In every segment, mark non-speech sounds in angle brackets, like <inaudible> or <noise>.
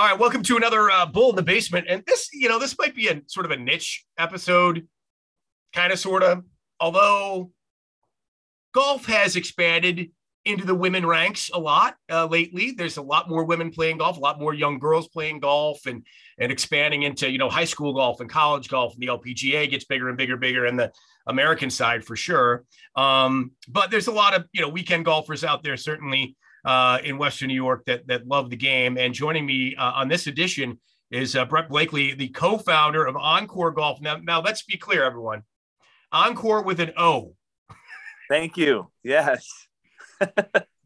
All right, welcome to another uh, Bull in the Basement. And this, you know, this might be a sort of a niche episode, kind of, sort of. Although golf has expanded into the women ranks a lot uh, lately. There's a lot more women playing golf, a lot more young girls playing golf, and and expanding into you know high school golf and college golf. And the LPGA gets bigger and bigger, and bigger, and the American side for sure. Um, but there's a lot of you know weekend golfers out there, certainly uh, in Western New York that that love the game. And joining me uh, on this edition is uh, Brett Blakely, the co-founder of Encore Golf. Now, now let's be clear, everyone. Encore with an O. Thank you. Yes. <laughs>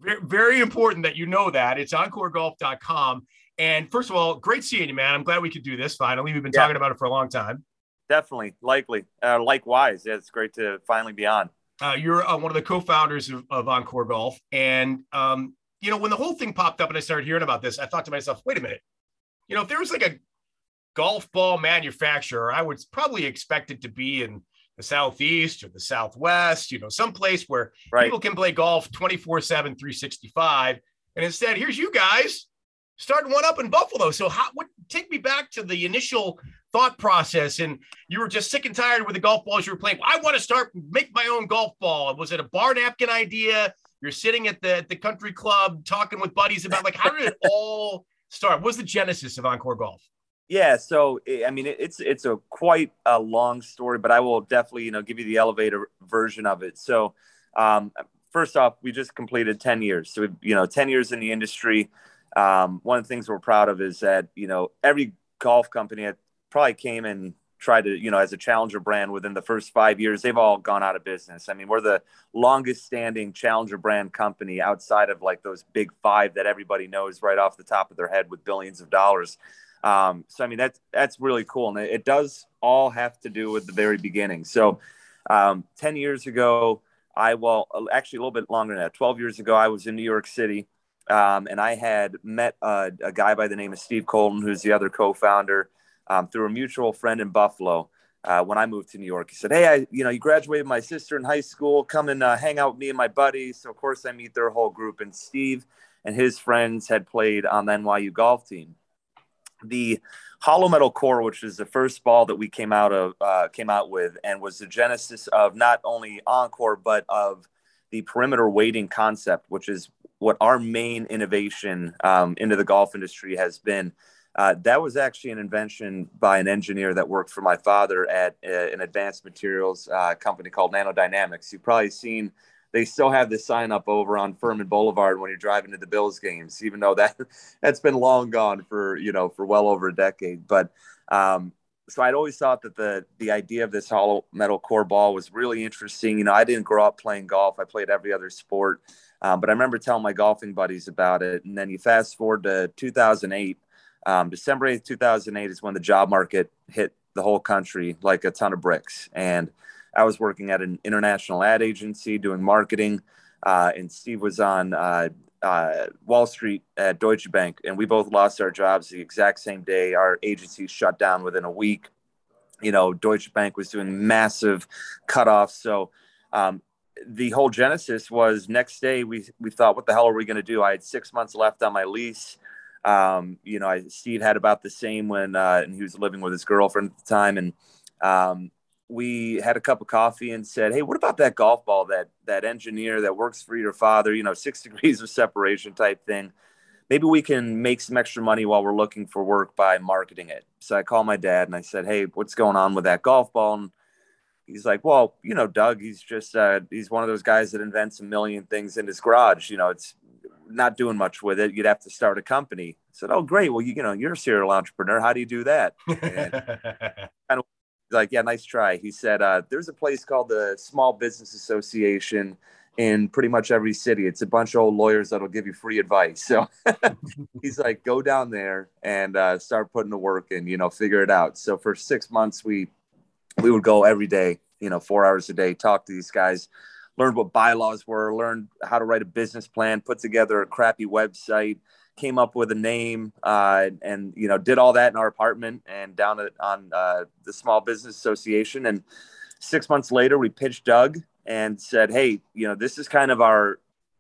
very, very important that you know that. It's encoregolf.com. And first of all, great seeing you, man. I'm glad we could do this finally. We've been yeah. talking about it for a long time. Definitely, likely, uh, likewise. Yeah, it's great to finally be on. Uh, you're uh, one of the co-founders of, of Encore Golf, and um, you know, when the whole thing popped up and I started hearing about this, I thought to myself, wait a minute, you know, if there was like a golf ball manufacturer, I would probably expect it to be in the southeast or the southwest, you know, someplace where right. people can play golf 24 7, 365. And instead, here's you guys starting one up in Buffalo. So, how what take me back to the initial thought process? And you were just sick and tired with the golf balls you were playing. I want to start make my own golf ball. Was it a bar napkin idea? You're sitting at the, the country club talking with buddies about like how did it <laughs> all start? What was the genesis of Encore Golf? Yeah, so I mean, it's it's a quite a long story, but I will definitely you know give you the elevator version of it. So, um, first off, we just completed ten years, so you know, ten years in the industry. Um, one of the things we're proud of is that you know every golf company that probably came and tried to, you know, as a challenger brand within the first five years, they've all gone out of business. I mean, we're the longest standing challenger brand company outside of like those big five that everybody knows right off the top of their head with billions of dollars. Um, so, I mean, that's, that's really cool. And it does all have to do with the very beginning. So, um, 10 years ago, I, well, actually a little bit longer than that, 12 years ago, I was in New York City. Um, and I had met a, a guy by the name of Steve Colton, who's the other co-founder um, through a mutual friend in Buffalo. Uh, when I moved to New York, he said, "Hey, I, you know, you graduated my sister in high school. Come and uh, hang out with me and my buddies." So of course, I meet their whole group, and Steve and his friends had played on the NYU golf team. The hollow metal core, which is the first ball that we came out of, uh, came out with, and was the genesis of not only Encore but of the perimeter weighting concept, which is what our main innovation um, into the golf industry has been uh, that was actually an invention by an engineer that worked for my father at uh, an advanced materials uh, company called Nanodynamics. You've probably seen they still have this sign up over on Fuhrmann Boulevard when you're driving to the Bills games, even though that <laughs> that's been long gone for you know for well over a decade. But um, so I'd always thought that the the idea of this hollow metal core ball was really interesting. You know, I didn't grow up playing golf; I played every other sport. Um, but I remember telling my golfing buddies about it. And then you fast forward to 2008 um, December 8th, 2008 is when the job market hit the whole country like a ton of bricks. And I was working at an international ad agency doing marketing. Uh, and Steve was on uh, uh, Wall Street at Deutsche Bank. And we both lost our jobs the exact same day. Our agency shut down within a week. You know, Deutsche Bank was doing massive cutoffs. So, um, the whole genesis was next day we we thought what the hell are we going to do i had six months left on my lease um, you know, I, Steve had about the same when uh, and he was living with his girlfriend at the time, and um, we had a cup of coffee and said, "Hey, what about that golf ball that that engineer that works for your father? You know, <laughs> six degrees of separation type thing. Maybe we can make some extra money while we're looking for work by marketing it." So I called my dad and I said, "Hey, what's going on with that golf ball?" And he's like, "Well, you know, Doug, he's just uh, he's one of those guys that invents a million things in his garage. You know, it's not doing much with it. You'd have to start a company. I said, "Oh, great. Well, you, you know, you're a serial entrepreneur. How do you do that?" And <laughs> kind of like, "Yeah, nice try." He said, uh, "There's a place called the Small Business Association." in pretty much every city. It's a bunch of old lawyers that'll give you free advice. So <laughs> he's like, go down there and uh, start putting the work and, you know, figure it out. So for six months, we we would go every day, you know, four hours a day, talk to these guys, learned what bylaws were, learned how to write a business plan, put together a crappy website, came up with a name, uh, and you know did all that in our apartment and down at, on uh, the Small Business Association. And six months later, we pitched Doug and said, "Hey, you know this is kind of our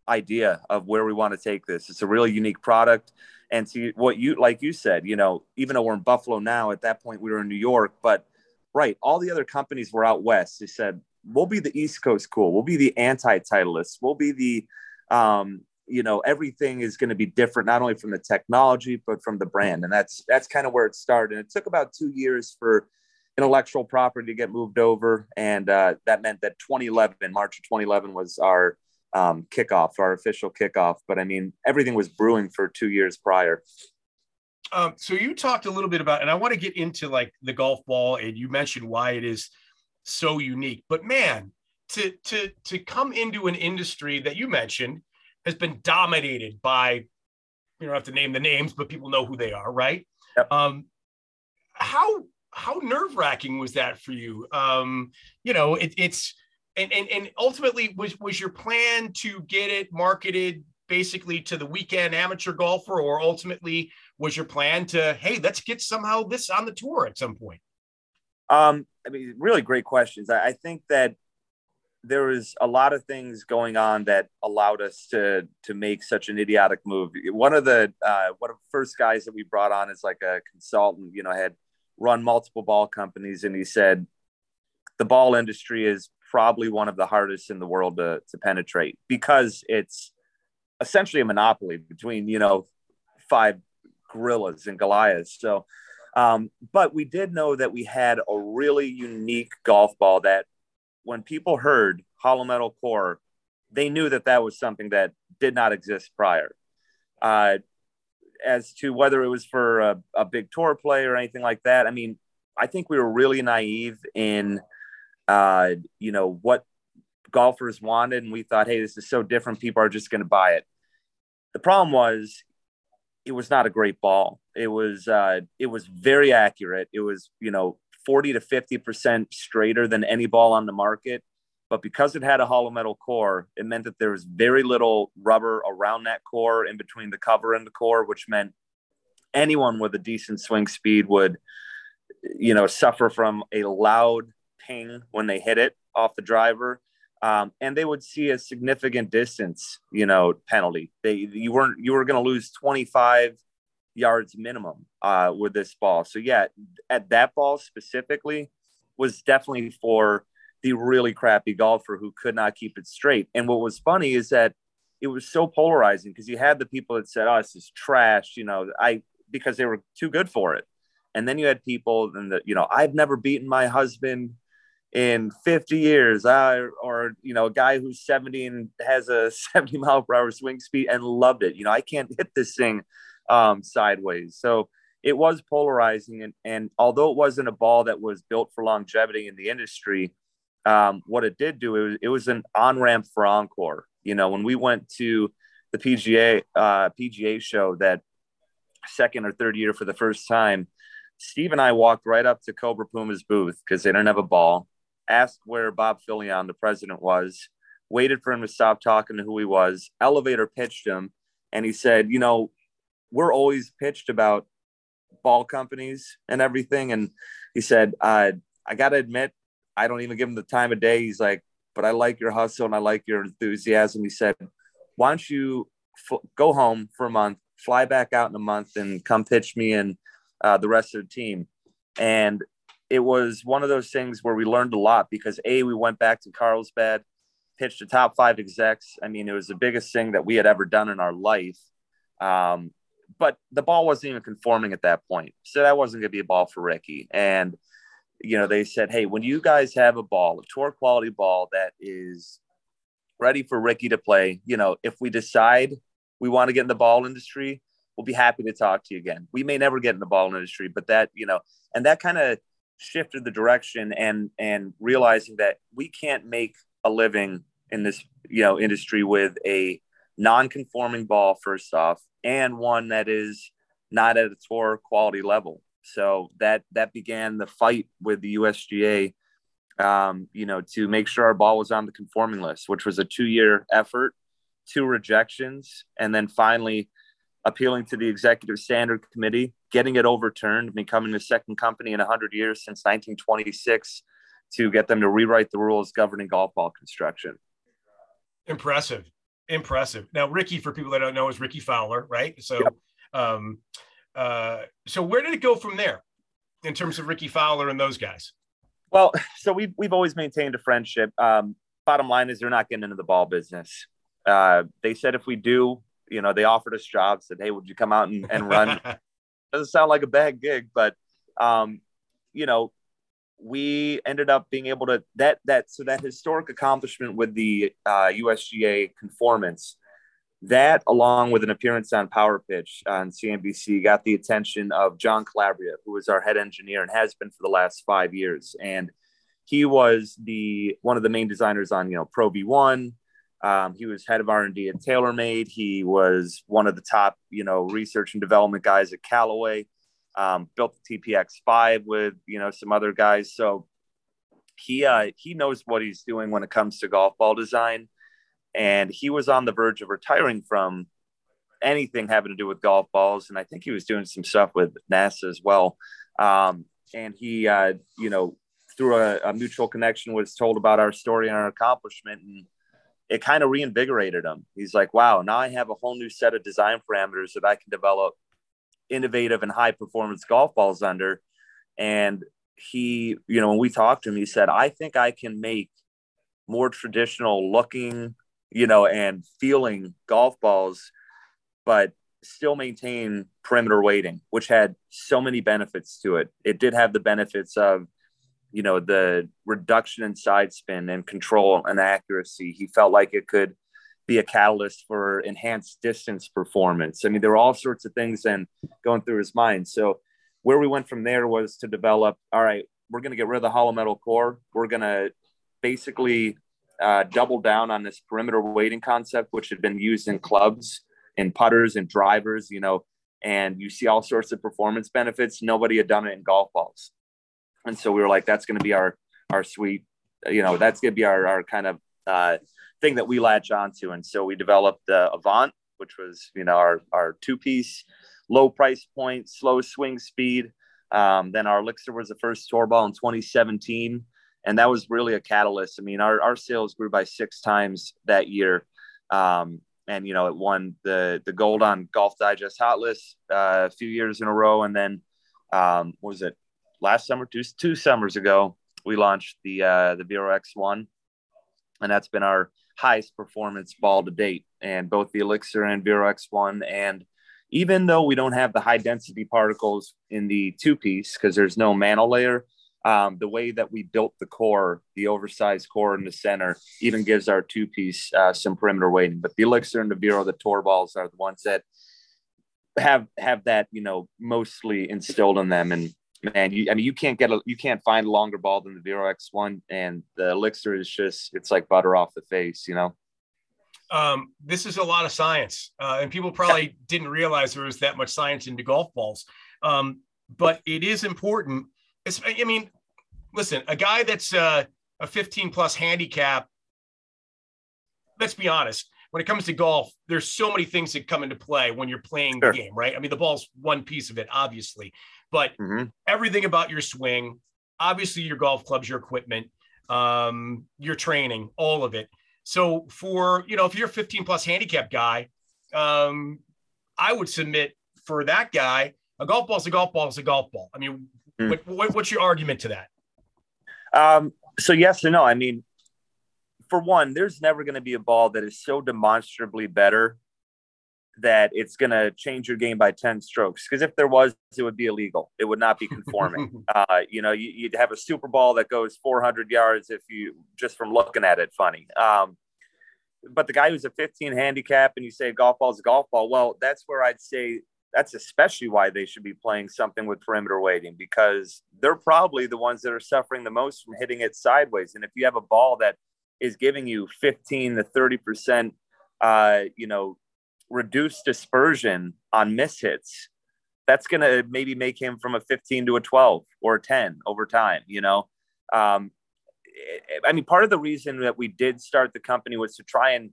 idea of where we want to take this. It's a really unique product." And to what you like you said, you know, even though we're in Buffalo now, at that point we were in New York, but right, all the other companies were out west. They said, we'll be the East Coast cool. We'll be the anti-titleists. We'll be the um, you know, everything is going to be different, not only from the technology, but from the brand. And that's that's kind of where it started. And it took about two years for intellectual property to get moved over. And uh, that meant that 2011, March of 2011 was our um, kickoff, our official kickoff. But I mean, everything was brewing for two years prior. Um, so you talked a little bit about, and I want to get into like the golf ball, and you mentioned why it is so unique. But man, to to to come into an industry that you mentioned has been dominated by, you don't have to name the names, but people know who they are, right? Yep. Um, how how nerve wracking was that for you? Um, you know, it, it's and, and and ultimately was was your plan to get it marketed basically to the weekend amateur golfer, or ultimately was your plan to hey, let's get somehow this on the tour at some point? Um, I mean, really great questions. I, I think that there was a lot of things going on that allowed us to to make such an idiotic move. One of the uh, one of the first guys that we brought on is like a consultant. You know, had run multiple ball companies, and he said the ball industry is probably one of the hardest in the world to to penetrate because it's essentially a monopoly between you know five gorillas and Goliaths. So. Um, but we did know that we had a really unique golf ball that when people heard hollow metal core, they knew that that was something that did not exist prior. Uh, as to whether it was for a, a, big tour play or anything like that, I mean, I think we were really naive in, uh, you know, what golfers wanted, and we thought, hey, this is so different. People are just going to buy it. The problem was, it was not a great ball. It was uh, it was very accurate. It was you know 40 to 50% straighter than any ball on the market. But because it had a hollow metal core, it meant that there was very little rubber around that core in between the cover and the core, which meant anyone with a decent swing speed would, you know, suffer from a loud ping when they hit it off the driver. Um, and they would see a significant distance, you know, penalty. They you weren't you were going to lose 25 yards minimum uh, with this ball. So yeah, at that ball specifically was definitely for the really crappy golfer who could not keep it straight. And what was funny is that it was so polarizing because you had the people that said, "Oh, this is trash," you know, I because they were too good for it. And then you had people and the, you know, I've never beaten my husband in 50 years, uh, or you know, a guy who's 70 and has a <laughs> 70 mile per hour swing speed and loved it. You know, I can't hit this thing um, sideways. So it was polarizing. And, and although it wasn't a ball that was built for longevity in the industry, um, what it did do, it was, it was an on ramp for Encore. You know, when we went to the PGA uh, PGA show that second or third year for the first time, Steve and I walked right up to Cobra Puma's booth because they didn't have a ball. Asked where Bob Philion, the president, was. Waited for him to stop talking to who he was. Elevator pitched him, and he said, "You know, we're always pitched about ball companies and everything. And he said, uh, I got to admit, I don't even give him the time of day. He's like, but I like your hustle and I like your enthusiasm. He said, why don't you f- go home for a month, fly back out in a month and come pitch me and uh, the rest of the team. And it was one of those things where we learned a lot because A, we went back to Carlsbad, pitched the top five execs. I mean, it was the biggest thing that we had ever done in our life. Um, but the ball wasn't even conforming at that point. So that wasn't going to be a ball for Rickie. And, you know, they said, hey, when you guys have a ball, a tour quality ball that is ready for Rickie to play, you know, if we decide we want to get in the ball industry, we'll be happy to talk to you again. We may never get in the ball industry, but that, you know, and that kind of shifted the direction and and realizing that we can't make a living in this, you know, industry with a non-conforming ball first off and one that is not at a tour quality level. So that that began the fight with the USGA, um, you know, to make sure our ball was on the conforming list, which was a two-year effort, two rejections, and then finally appealing to the executive standard committee, getting it overturned, becoming the second company in 100 years since 1926 to get them to rewrite the rules governing golf ball construction. Impressive impressive. Now, Rickie, for people that don't know, is Rickie Fowler, right? So, yep. Um, uh, so where did it go from there in terms of Rickie Fowler and those guys? Well, <laughs> so we've, we've always maintained a friendship. Um, bottom line is they're not getting into the ball business. Uh, they said if we do, you know, they offered us jobs, said, hey, would you come out and, and run? <laughs> Doesn't sound like a bad gig, but, um, you know, we ended up being able to that that so that historic accomplishment with the uh, USGA conformance that, along with an appearance on Power Pitch on CNBC, got the attention of John Calabria, who is our head engineer and has been for the last five years. And he was the one of the main designers on you know Pro V1. Um, he was head of R&D at TaylorMade. He was one of the top you know research and development guys at Callaway. Um, built the TPX5 with you know some other guys. So he uh, he knows what he's doing when it comes to golf ball design. And he was on the verge of retiring from anything having to do with golf balls. And i think he was doing some stuff with nasa as well. Um, and he uh, you know through a, a, mutual connection was told about our story and our accomplishment. And it kind of reinvigorated him. He's like wow now i have a whole new set of design parameters that i can develop innovative and high performance golf balls under and he you know when we talked to him he said i think i can make more traditional looking you know, and feeling golf balls, but still maintain perimeter weighting, which had so many benefits to it. It did have the benefits of, you know, the reduction in side spin and control and accuracy. He felt like it could be a catalyst for enhanced distance performance. I mean, there were all sorts of things and going through his mind. So where we went from there was to develop, all right, we're going to get rid of the hollow metal core. We're going to basically uh, double down on this perimeter weighting concept, which had been used in clubs and putters and drivers, you know, and you see all sorts of performance benefits. Nobody had done it in golf balls. And so we were like, that's going to be our, our sweet, you know, that's going to be our, our kind of uh, thing that we latch onto. And so we developed the Avant, which was, you know, our, our two piece, low price point, slow swing speed. Um, then our Elixir was the first tour ball in 2017 and that was really a catalyst. I mean, our, our sales grew by six times that year. Um, and, you know, it won the, the gold on Golf Digest Hot List uh, a few years in a row. And then, um, was it last summer, two, two summers ago, we launched the, uh, the Vero X1. And that's been our highest performance ball to date. And both the Elixir and Vero X1. And even though we don't have the high density particles in the two piece, because there's no mantle layer, um, the way that we built the core, the oversized core in the center, even gives our two piece uh, some perimeter weighting. But the Elixir and the Vero, the tour balls are the ones that have have that you know mostly instilled in them. And man, you, I mean, you can't get a you can't find a longer ball than the Vero X1, and the Elixir is just it's like butter off the face, you know. Um, this is a lot of science, uh, and people probably <laughs> didn't realize there was that much science into golf balls. Um, but it is important it's, I mean, listen, a guy that's uh, a 15 plus handicap, let's be honest, when it comes to golf, there's so many things that come into play when you're playing sure. the game, right? I mean, the ball's one piece of it, obviously, but mm-hmm. everything about your swing, obviously your golf clubs, your equipment, um, your training, all of it. So for, you know, if you're a 15 plus handicap guy, um, I would submit for that guy, a golf ball is a golf ball is a golf ball. I mean, Mm. What, what, what's your argument to that? Um, so yes and no. I mean, for one, there's never going to be a ball that is so demonstrably better that it's going to change your game by 10 strokes. Because if there was, it would be illegal. It would not be conforming. <laughs> uh, you know, you, would have a super ball that goes 400 yards if you just from looking at it funny. Um, but the guy who's a 15 handicap and you say golf ball is a golf ball, well, that's where I'd say that's especially why they should be playing something with perimeter weighting because they're probably the ones that are suffering the most from hitting it sideways. And if you have a ball that is giving you 15 to 30 percent, uh, you know, reduced dispersion on mishits, that's going to maybe make him from a 15 to a 12 or a 10 over time. You know, um, I mean, part of the reason that we did start the company was to try and,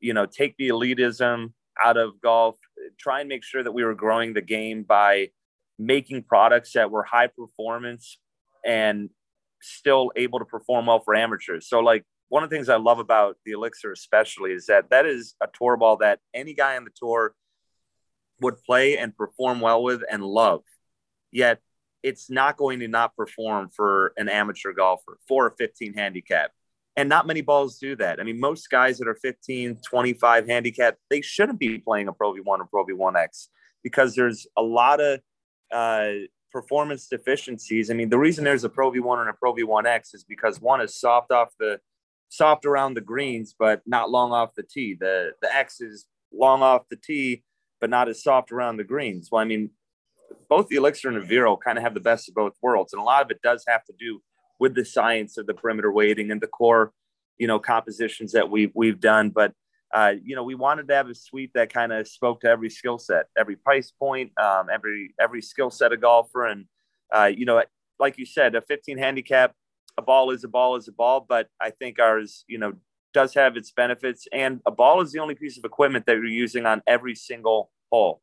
you know, take the elitism out of golf, try and make sure that we were growing the game by making products that were high performance and still able to perform well for amateurs. So, like, one of the things I love about the Elixir, especially, is that that is a tour ball that any guy on the tour would play and perform well with and love. Yet it's not going to not perform for an amateur golfer for a 15 handicap. And not many balls do that. I mean, most guys that are 15, 25 handicap, they shouldn't be playing a Pro V1 or Pro V1X because there's a lot of uh, performance deficiencies. I mean, the reason there's a Pro V1 and a Pro V1X is because one is soft off the soft around the greens, but not long off the tee. The the X is long off the tee, but not as soft around the greens. Well, I mean, both the Elixir and the Vero kind of have the best of both worlds, and a lot of it does have to do with the science of the perimeter weighting and the core, you know, compositions that we've we've done. But uh, you know, we wanted to have a suite that kind of spoke to every skill set, every price point, um, every every skill set of golfer, and uh, you know, like you said, a 15 handicap, a ball is a ball is a ball. But I think ours, you know, does have its benefits, and a ball is the only piece of equipment that you're using on every single hole.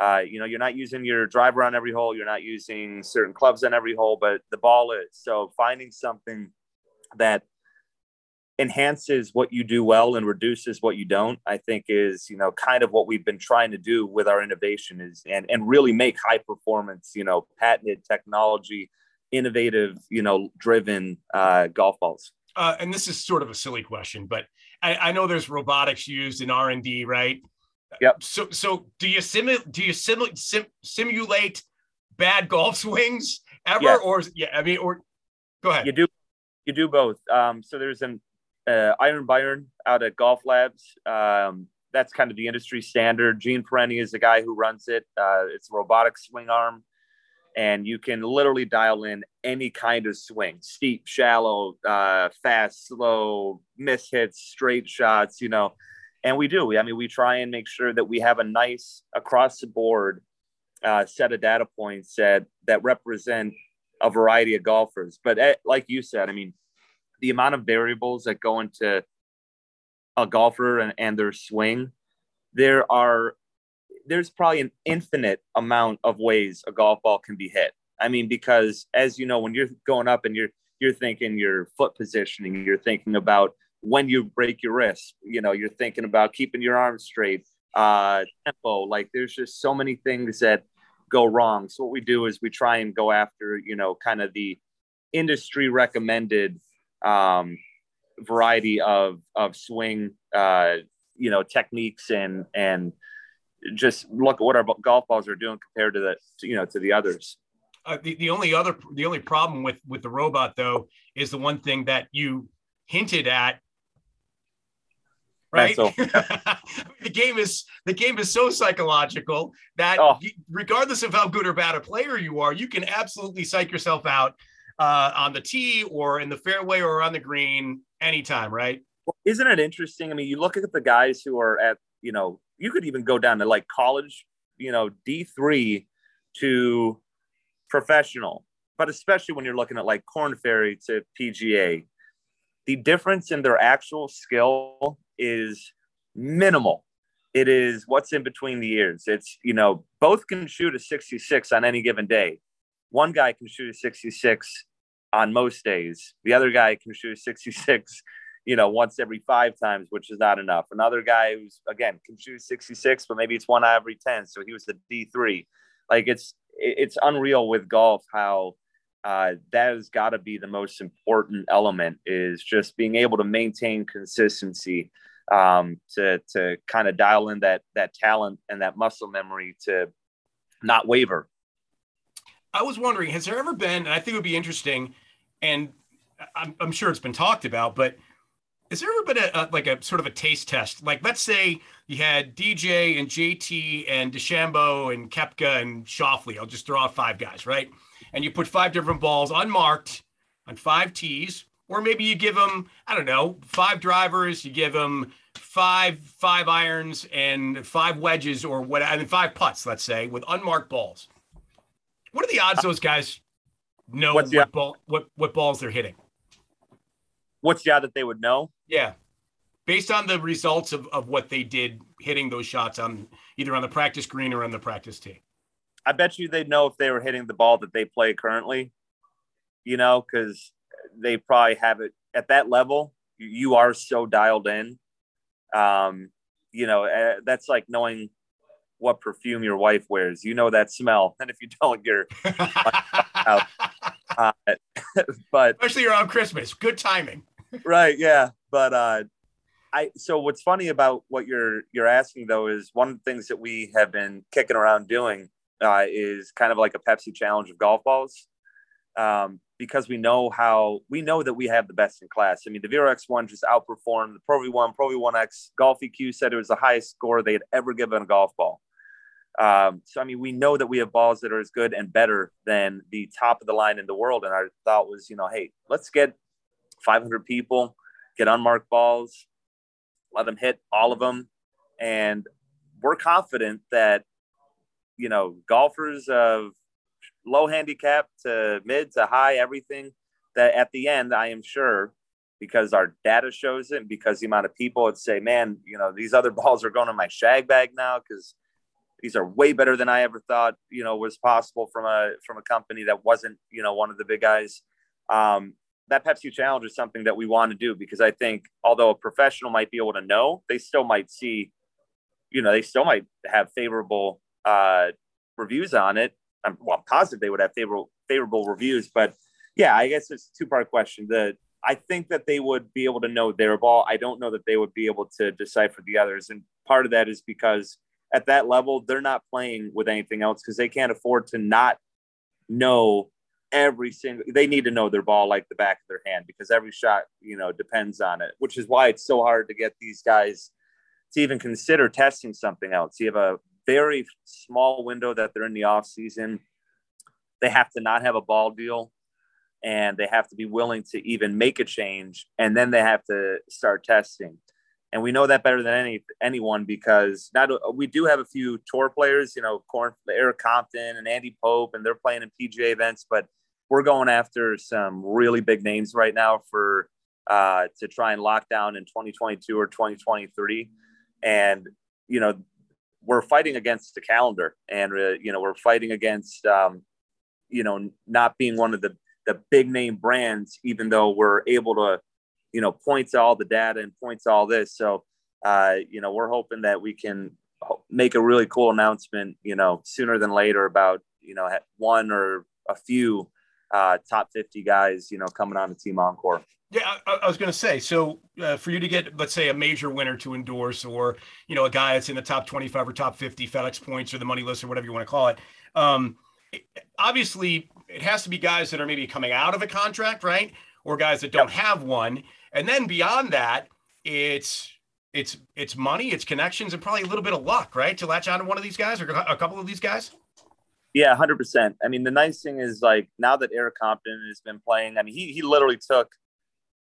Uh, you know, you're not using your driver on every hole, you're not using certain clubs on every hole, but the ball is. So finding something that enhances what you do well and reduces what you don't, I think is, you know, kind of what we've been trying to do with our innovation is and and really make high performance, you know, patented technology, innovative, you know, driven uh, golf balls. Uh, and this is sort of a silly question, but I, I know there's robotics used in R and D, right? Yep. So so do you simulate do you simulate sim, simulate bad golf swings <laughs> ever yes. or yeah I mean or go ahead. You do you do both. Um, so there's an uh, Iron Byron out at Golf Labs. Um, that's kind of the industry standard. Gene Parente is the guy who runs it. Uh, it's a robotic swing arm, and you can literally dial in any kind of swing: steep, shallow, uh, fast, slow, miss hits, straight shots. You know, and we do. I mean, we try and make sure that we have a nice across the board uh, set of data points that that represent a variety of golfers. But at, eh, like you said, I mean, the amount of variables that go into a golfer and, and their swing, there are there's probably an infinite amount of ways a golf ball can be hit. I mean, because as you know, when you're going up and you're you're thinking your foot positioning, you're thinking about when you break your wrist, you know, you're thinking about keeping your arms straight, uh, tempo. Like there's just so many things that go wrong. So what we do is we try and go after, you know, kind of the industry recommended um, variety of of swing, uh, you know, techniques and and just look at what our golf balls are doing compared to the you know to the others. Uh, the, the only other the only problem with with the robot though is the one thing that you hinted at right? <laughs> the game is the game is so psychological that oh. regardless of how good or bad a player you are, you can absolutely psych yourself out uh, on the tee or in the fairway or on the green anytime, right? Well, isn't it interesting? I mean, you look at the guys who are at, you know, you could even go down to like college, you know, D3 to professional, but especially when you're looking at like Korn Ferry to PGA, the difference in their actual skill is minimal. It is what's in between the ears. It's, you know, both can shoot a 66 on any given day. One guy can shoot a 66 on most days. The other guy can shoot a 66, you know, once every five times, which is not enough. Another guy who's, again, can shoot 66, but maybe it's one out every 10. So he was the D3. Like it's, it's unreal with golf how uh, that has got to be the most important element is just being able to maintain consistency um, to to kind of dial in that that talent and that muscle memory to not waver. I was wondering, has there ever been? And I think it would be interesting, and I'm, I'm sure it's been talked about, but has there ever been a, a, like a sort of a taste test? Like, let's say you had DJ and JT and DeChambeau and Koepka and Schauffele. I'll just throw out five guys, right? and you put five different balls unmarked on five tees, or maybe you give them, I don't know, five drivers, you give them five five irons and five wedges or what, I mean, five putts, let's say, with unmarked balls. What are the odds those guys know What's what, ball, what what balls they're hitting? What's the odds that they would know? Yeah, based on the results of, of what they did hitting those shots on either on the practice green or on the practice tee. I bet you they'd know if they were hitting the ball that they play currently, you know, because they probably have it at that level. You are so dialed in. Um, you know, uh, that's like knowing what perfume your wife wears. You know that smell, <laughs> and if you don't, you're <laughs> out. Uh, <laughs> but especially around Christmas, good timing. Right? Yeah, but uh, I. So what's funny about what you're you're asking though is one of the things that we have been kicking around doing uh, is kind of like a Pepsi challenge of golf balls. Um, because we know how we know that we have the best in class. I mean, the Vero X1 just outperformed the Pro V1, Pro V1X. Golf EQ said it was the highest score they had ever given a golf ball. Um, so, I mean, we know that we have balls that are as good and better than the top of the line in the world. And our thought was, you know, hey, let's get 500 people, get unmarked balls, let them hit all of them. And we're confident that, you know, golfers of low handicap to mid to high, everything that at the end, I am sure because our data shows it, because the amount of people would say, man, you know, these other <laughs> balls are going in my shag bag now because these are way better than I ever thought, you know, was possible from a from a company that wasn't, you know, one of the big guys. Um, that Pepsi challenge is something that we want to do because I think although a professional might be able to know, they still might see, you know, they still might have favorable uh, reviews on it. I'm well, I'm positive they would have favorable favorable reviews, but yeah, I guess it's a two part question. The I think that they would be able to know their ball. I don't know that they would be able to decipher the others, and part of that is because at that level they're not playing with anything else because they can't afford to not know every single. They need to know their ball like the back of their hand because every shot you know depends on it, which is why it's so hard to get these guys to even consider testing something else. You have a very small window that they're in the off season. They have to not have a ball deal and they have to be willing to even make a change and then they have to start testing. And we know that better than any anyone because not we do have a few tour players, you know, Corn, Eric Compton and Andy Pope, and they're playing in PGA events, but we're going after some really big names right now for uh, to try and lock down in 2022 or 2023. And you know, we're fighting against the calendar and uh, you know we're fighting against um, you know not being one of the the big name brands even though we're able to you know points all the data and points all this so uh, you know we're hoping that we can make a really cool announcement you know sooner than later about you know one or a few uh, top 50 guys you know coming on the team encore yeah, I, I was going to say. So, uh, for you to get, let's say, a major winner to endorse, or you know, a guy that's in the top twenty-five or top fifty FedEx points or the money list or whatever you want to call it, um, obviously, it has to be guys that are maybe coming out of a contract, right, or guys that don't yep. have one, and then beyond that, it's it's it's money, it's connections, and probably a little bit of luck, right, to latch on to one of these guys or a couple of these guys. Yeah, hundred percent. I mean, the nice thing is like now that Eric Compton has been playing. I mean, he he literally took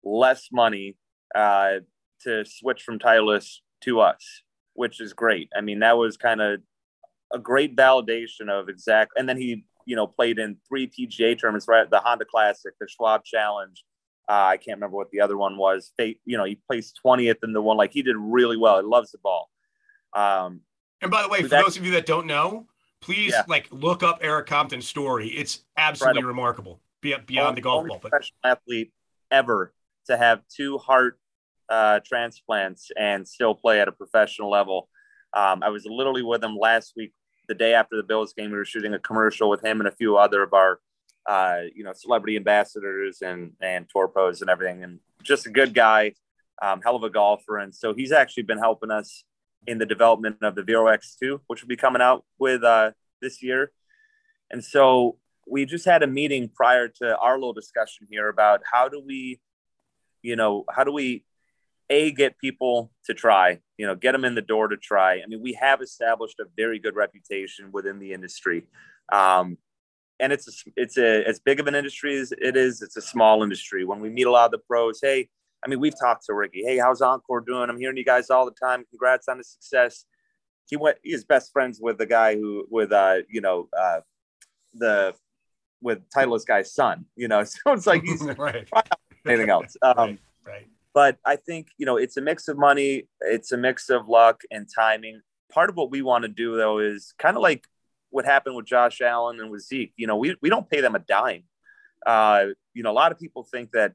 less money uh, to switch from Titleist to us, which is great. I mean, that was kind of a great validation of exact. And then he, you know, played in three PGA tournaments, right? The Honda Classic, the Schwab Challenge. Uh, I can't remember what the other one was. They, you know, he placed 20th in the one. Like he did really well. He loves the ball. Um, and by the way, for that, those of you that don't know, please yeah. like look up Eric Compton's story. It's absolutely Incredible. remarkable beyond only, the golf ball. But professional athlete ever to have two heart uh, transplants and still play at a professional level. Um, I was literally with him last week, the day after the Bills game. We were shooting a commercial with him and a few other of our, uh, you know, celebrity ambassadors and and tour pros and everything. And just a good guy, um, hell of a golfer. And so he's actually been helping us in the development of the Vero X2, which will be coming out with uh, this year. And so we just had a meeting prior to our little discussion here about how do we you know, how do we a get people to try, you know, get them in the door to try. I mean, we have established a very good reputation within the industry. Um, and it's a, it's a as big of an industry as it is. It's a small industry. When we meet a lot of the pros, hey, I mean, we've talked to Rickie. Hey, how's Encore doing? I'm hearing you guys all the time. Congrats on the success. He went. He's best friends with the guy who with uh you know uh the with Titleist guy's son. You know, <laughs> so it's like he's <laughs> right anything else. <laughs> Um, right, right. But I think you know it's a mix of money, it's a mix of luck and timing. Part of what we want to do though is kind of like what happened with Josh Allen and with Zeke. You know, we we don't pay them a dime. Uh, you know, a lot of people think that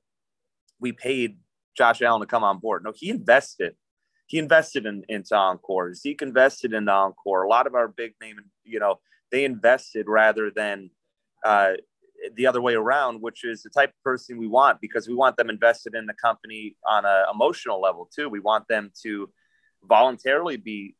we paid Josh Allen to come on board. No, he invested. he invested in into Encore. Zeke invested in Encore. A lot of our big name, you know, they invested rather than uh, the other way around, which is the type of person we want because we want them invested in the company on an emotional level too. We want them to voluntarily be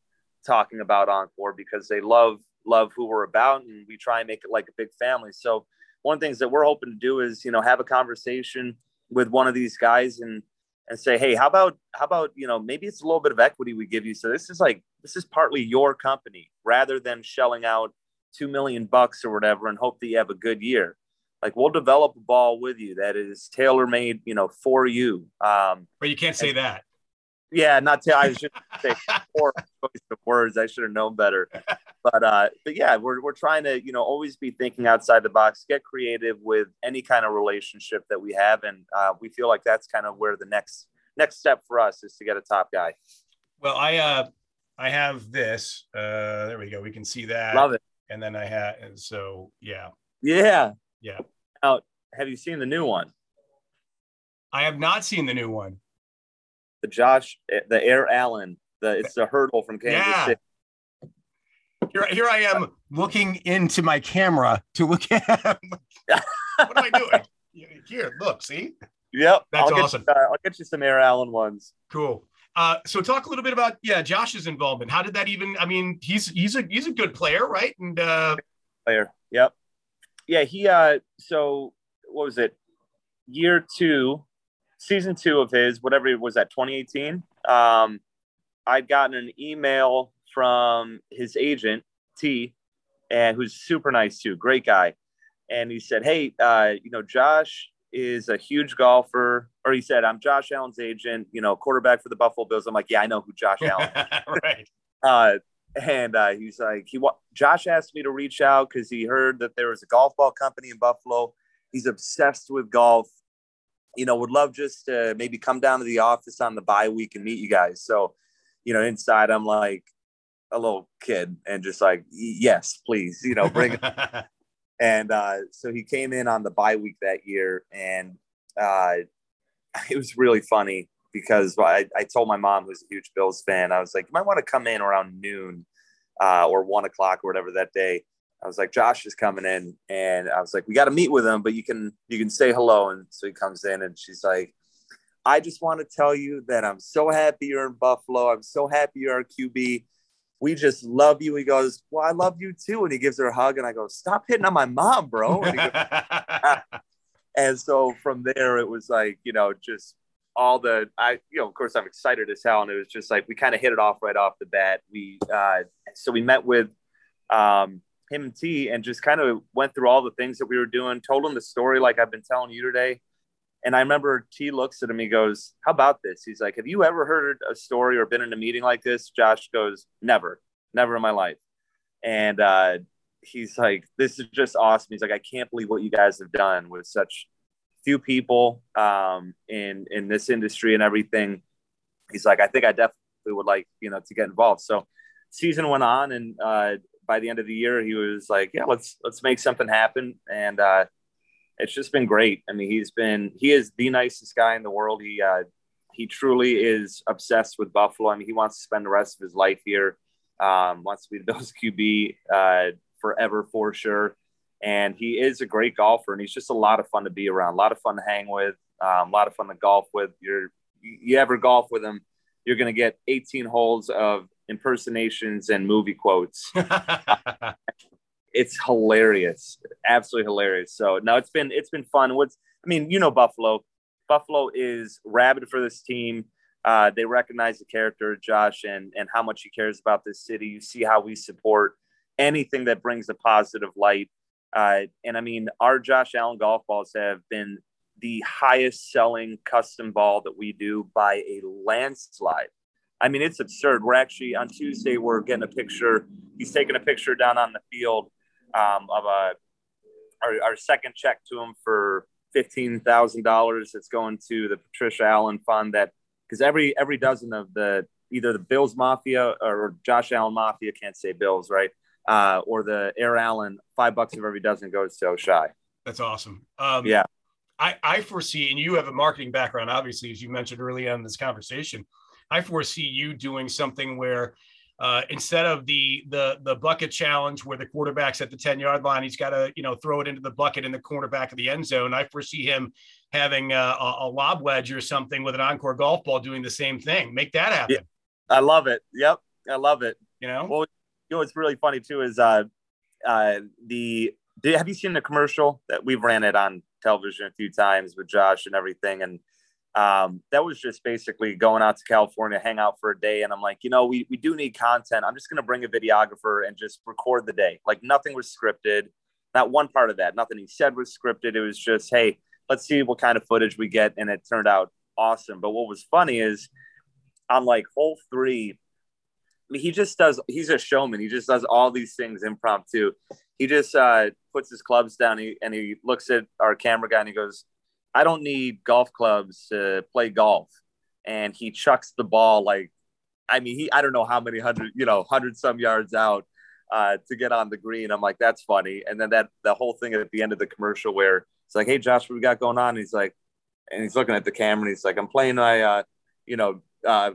talking about Encore because they love love who we're about and we try and make it like a big family. So one of the things that we're hoping to do is, you know, have a conversation with one of these guys and and say, hey, how about how about you know maybe it's a little bit of equity we give you. So this is like this is partly your company rather than shelling out two million bucks or whatever and hope that you have a good year. Like we'll develop a ball with you that is tailor made, you know, for you. Um, but you can't say and, that. Yeah, not to. I should say <laughs> four words. I should have known better. But uh, but yeah, we're we're trying to you know always be thinking outside the box, get creative with any kind of relationship that we have, and uh, we feel like that's kind of where the next next step for us is to get a top guy. Well, I uh I have this. Uh, there we go. We can see that. Love it. And then I had, and so yeah. Yeah. Yeah. Now, have you seen the new one? I have not seen the new one the Josh, the Air Allen, the it's a hurdle from Kansas yeah. City. Here, here I am looking into my camera to look at. what am I doing? Here, look, see. Yep, that's I'll awesome. Get you, uh, I'll get you some Air Allen ones. Cool. Uh, so talk a little bit about yeah Josh's involvement. How did that even? I mean, he's he's a he's a good player, right? And uh, player. Yep. Yeah, he. uh So what was it? Year two, season two of his, whatever it was that 2018, um, I'd gotten an email from his agent, T, and who's super nice too, great guy. And he said, Hey, uh, you know, Josh is a huge golfer, or he said, I'm Josh Allen's agent, you know, quarterback for the Buffalo Bills. I'm like, Yeah, I know who Josh Allen <laughs> right. Uh, and uh, he's like, he Josh asked me to reach out because he heard that there was a golf ball company in Buffalo. He's obsessed with golf you know, would love just to maybe come down to the office on the bye week and meet you guys. So, you know, inside I'm like a little kid and just like, yes, please, you know, bring it. <laughs> and uh, so he came in on the bye week that year and uh, <laughs> it was really funny because I, I told my mom who's a huge Bills fan, I was like, you might want to come in around noon uh, or one o'clock or whatever that day I was like, Josh is coming in, and I was like, we got to meet with him, but you can you can say hello. And so he comes in, and she's like, I just want to tell you that I'm so happy you're in Buffalo. I'm so happy you're our QB. We just love you. He goes, Well, I love you too. And he gives her a hug, and I go, Stop hitting on my mom, bro. And, goes, <laughs> and so from there, it was like, you know, just all the I, you know, of course, I'm excited as hell, and it was just like we kind of hit it off right off the bat. We uh, so we met with um, him and T and just kind of went through all the things that we were doing, told him the story like I've been telling you today. And I remember T looks at him, he goes, How about this? He's like, Have you ever heard a story or been in a meeting like this? Josh goes, Never, never in my life. And uh, he's like, This is just awesome. He's like, I can't believe what you guys have done with such few people um, in in this industry and everything. He's like, I think I definitely would like, you know, to get involved. So season went on and uh, by the end of the year, he was like, "Yeah, let's let's make something happen." And uh, it's just been great. I mean, he's been he is the nicest guy in the world. He uh, he truly is obsessed with Buffalo. I mean, he wants to spend the rest of his life here. Um, wants to be the <laughs> QB uh, forever for sure. And he is a great golfer, and he's just a lot of fun to be around. A lot of fun to hang with. Um, a lot of fun to golf with. You're you ever golf with him, you're going to get 18 holes of impersonations and movie quotes. <laughs> it's hilarious, absolutely hilarious. So no, it's been it's been fun. What's I mean, you know, Buffalo. Buffalo is rabid for this team. Uh, they recognize the character Josh and and how much he cares about this city. You see how we support anything that brings a positive light. Uh, and I mean, our Josh Allen golf balls have been the highest selling custom ball that we do by a landslide. I mean, it's absurd. We're actually on Tuesday. We're getting a picture. He's taking a picture down on the field um, of a our, our second check to him for fifteen thousand dollars. It's going to the Patricia Allen Fund. That because every every dozen of the either the Bills Mafia or Josh Allen Mafia can't say Bills right, uh, or the Air Allen five bucks of every dozen goes to Oishei. That's awesome. Um, yeah. I, I foresee, and you have a marketing background, obviously, as you mentioned early on in this conversation. I foresee you doing something where uh, instead of the the the bucket challenge where the quarterback's at the 10 yard line, he's got to you know throw it into the bucket in the cornerback of the end zone. I foresee him having a, a, lob wedge or something with an encore golf ball doing the same thing. Make that happen. Yeah, I love it. Yep, I love it. You know, well, you know what's really funny too is uh, uh, the have you seen the commercial that we've ran it on television a few times with Josh and everything and um, that was just basically going out to California, hang out for a day. And I'm like, you know, we, we do need content. I'm just going to bring a videographer and just record the day. Like nothing was scripted. Not one part of that. Nothing he said was scripted. It was just, hey, let's see what kind of footage we get. And it turned out awesome. But what was funny is on like hole three, I mean, he just does, he's a showman. He just does all these things impromptu. He just uh, puts his clubs down he, and he looks at our camera guy and he goes, I don't need golf clubs to play golf. And he chucks the ball like, I mean, he, I don't know how many hundred, you know, hundred some yards out uh, to get on the green. I'm like, that's funny. And then that, the whole thing at the end of the commercial where it's like, Hey, Josh, what we got going on? And he's like, and he's looking at the camera and he's like, I'm playing my, uh, you know, uh,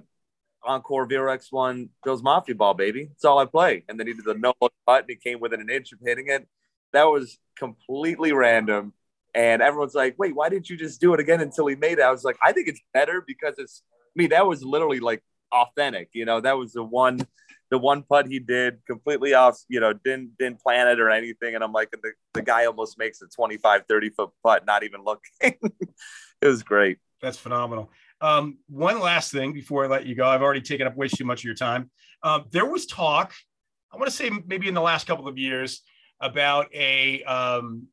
Encore VRX one Bills Mafia ball, baby. It's all I play. And then he did the no look putt and he came within an inch of hitting it. That was completely random. And everyone's like, wait, why didn't you just do it again until he made it? I was like, I think it's better because it's I mean, that was literally like authentic. You know, that was the one the one putt he did completely off, you know, didn't didn't plan it or anything. And I'm like, the, the guy almost makes a 25, 30 foot putt, not even looking. <laughs> it was great. That's phenomenal. Um, one last thing before I let you go, I've already taken up way too much of your time. Um, there was talk, I want to say maybe in the last couple of years, about a um,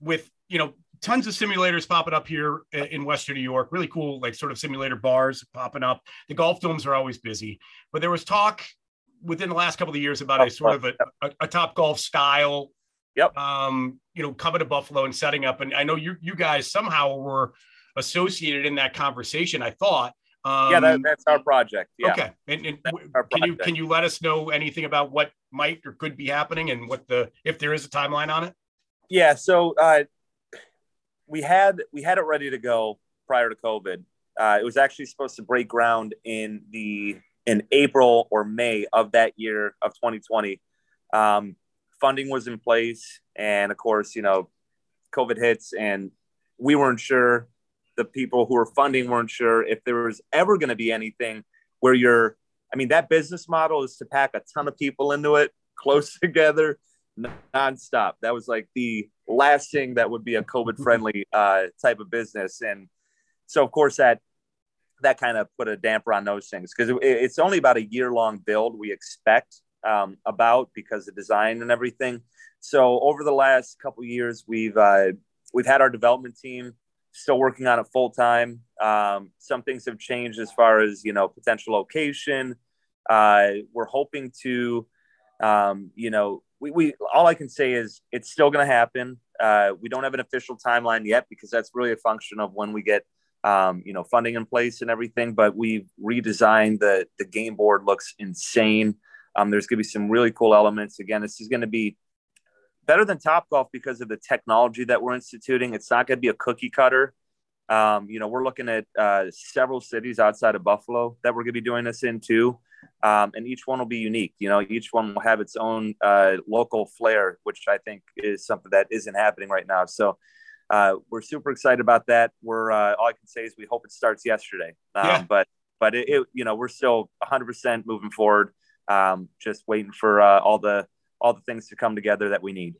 with you know tons of simulators popping up here in Western New York. Really cool, like sort of simulator bars popping up. The golf domes are always busy, but there was talk within the last couple of years about a sort of a, a, a top golf style. Yep. Um, you know, coming to Buffalo and setting up, and I know you you guys somehow were associated in that conversation. I thought. Um, yeah, that, that's our project. Yeah. Okay. And, and can you can you let us know anything about what might or could be happening and what the if there is a timeline on it? Yeah. So uh, we had we had it ready to go prior to COVID. Uh, it was actually supposed to break ground in the in April or May of that year of 2020. Um, funding was in place, and of course, you know, COVID hits, and we weren't sure. The people who were funding weren't sure if there was ever going to be anything where you're. I mean, that business model is to pack a ton of people into it, close <laughs> together, nonstop. That was like the last thing that would be a COVID friendly uh, type of business. And so, of course, that that kind of put a damper on those things because it, it's only about a year long build we expect um, about because of design and everything. So over the last couple years, we've uh, we've had our development team still working on it full time. Um, some things have changed as far as you know potential location. Uh, we're hoping to, um, you know, we, we all I can say is it's still going to happen. Uh, we don't have an official timeline yet because that's really a function of when we get um, you know funding in place and everything. But we've redesigned the the game board looks insane. Um, there's going to be some really cool elements. Again, this is going to be better than Top Golf because of the technology that we're instituting. It's not going to be a cookie cutter. Um, you know, we're looking at uh, several cities outside of Buffalo that we're going to be doing this in too um, and each one will be unique. You know, each one will have its own uh, local flair, which I think is something that isn't happening right now. So uh, we're super excited about that. We're uh, all I can say is we hope it starts yesterday, um, yeah. but but it, it, you know we're still 100% moving forward. Um, just waiting for uh, all the all the things to come together that we need.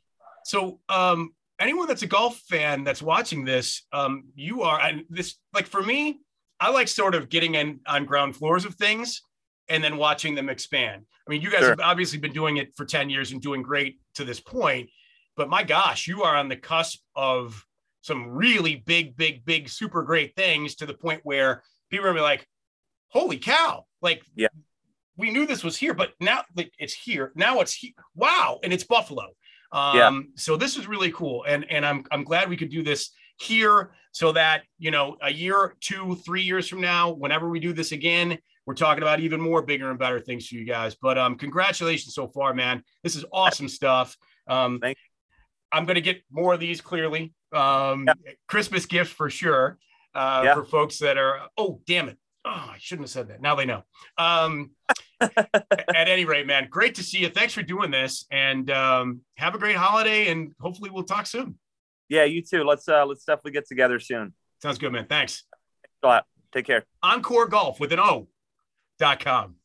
So um, anyone that's a golf fan that's watching this, um, you are and this like for me, I like sort of getting in on ground floors of things and then watching them expand. I mean, you guys sure. have obviously been doing it for 10 years and doing great to this point, but my gosh, you are on the cusp of some really big, big, big, super great things to the point where people are gonna be like, holy cow, like, yeah, we knew this was here, but now like it's here. Now it's here. Wow. And it's Buffalo. Um, yeah. so this is really cool. And, and I'm, I'm glad we could do this here so that, you know, a year, two, three years from now, whenever we do this again, we're talking about even more bigger and better things for you guys. But um, congratulations so far, man. This is awesome stuff. Um, I'm going to get more of these clearly. Um, yeah. Christmas gifts for sure uh, yeah. for folks that are. Oh, damn it! Oh, I shouldn't have said that. Now they know. Um, <laughs> at any rate, man, great to see you. Thanks for doing this, and um, have a great holiday. And hopefully, we'll talk soon. Yeah, you too. Let's uh, let's definitely get together soon. Sounds good, man. Thanks. Thanks a lot. Take care. Encore Golf with an O dot com.